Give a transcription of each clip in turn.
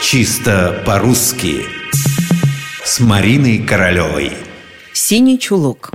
Чисто по-русски С Мариной Королевой Синий чулок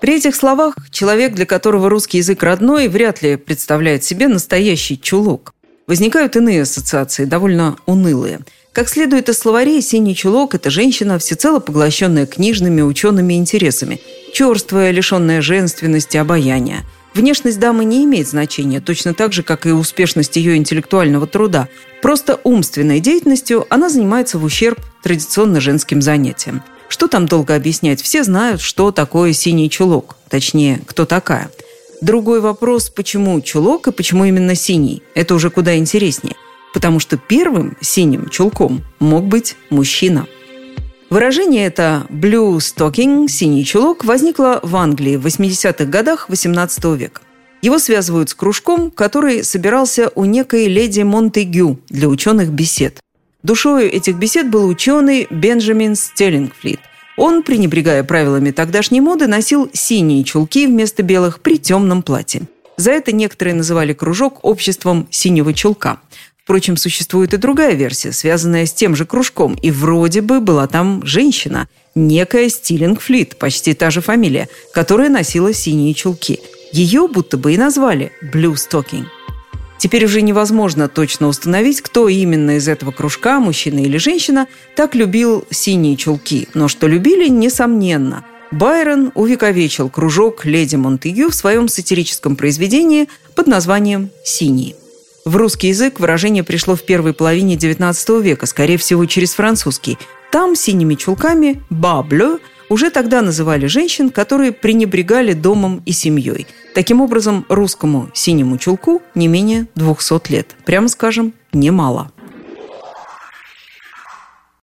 При этих словах человек, для которого русский язык родной, вряд ли представляет себе настоящий чулок. Возникают иные ассоциации, довольно унылые. Как следует из словарей, синий чулок – это женщина, всецело поглощенная книжными учеными интересами, черствая, лишенная женственности, обаяния – Внешность дамы не имеет значения, точно так же, как и успешность ее интеллектуального труда. Просто умственной деятельностью она занимается в ущерб традиционно женским занятиям. Что там долго объяснять? Все знают, что такое синий чулок. Точнее, кто такая. Другой вопрос, почему чулок и почему именно синий? Это уже куда интереснее. Потому что первым синим чулком мог быть мужчина – Выражение это «blue stocking» – «синий чулок» возникло в Англии в 80-х годах XVIII века. Его связывают с кружком, который собирался у некой леди Монтегю для ученых бесед. Душою этих бесед был ученый Бенджамин Стеллингфлит. Он, пренебрегая правилами тогдашней моды, носил синие чулки вместо белых при темном платье. За это некоторые называли кружок обществом синего чулка. Впрочем, существует и другая версия, связанная с тем же кружком, и вроде бы была там женщина, некая Стилинг Флит, почти та же фамилия, которая носила синие чулки. Ее будто бы и назвали Blue Stocking. Теперь уже невозможно точно установить, кто именно из этого кружка, мужчина или женщина, так любил синие чулки, но что любили, несомненно. Байрон увековечил кружок леди Монтегю в своем сатирическом произведении под названием «Синий». В русский язык выражение пришло в первой половине XIX века, скорее всего, через французский. Там синими чулками «баблю» уже тогда называли женщин, которые пренебрегали домом и семьей. Таким образом, русскому синему чулку не менее 200 лет. Прямо скажем, немало.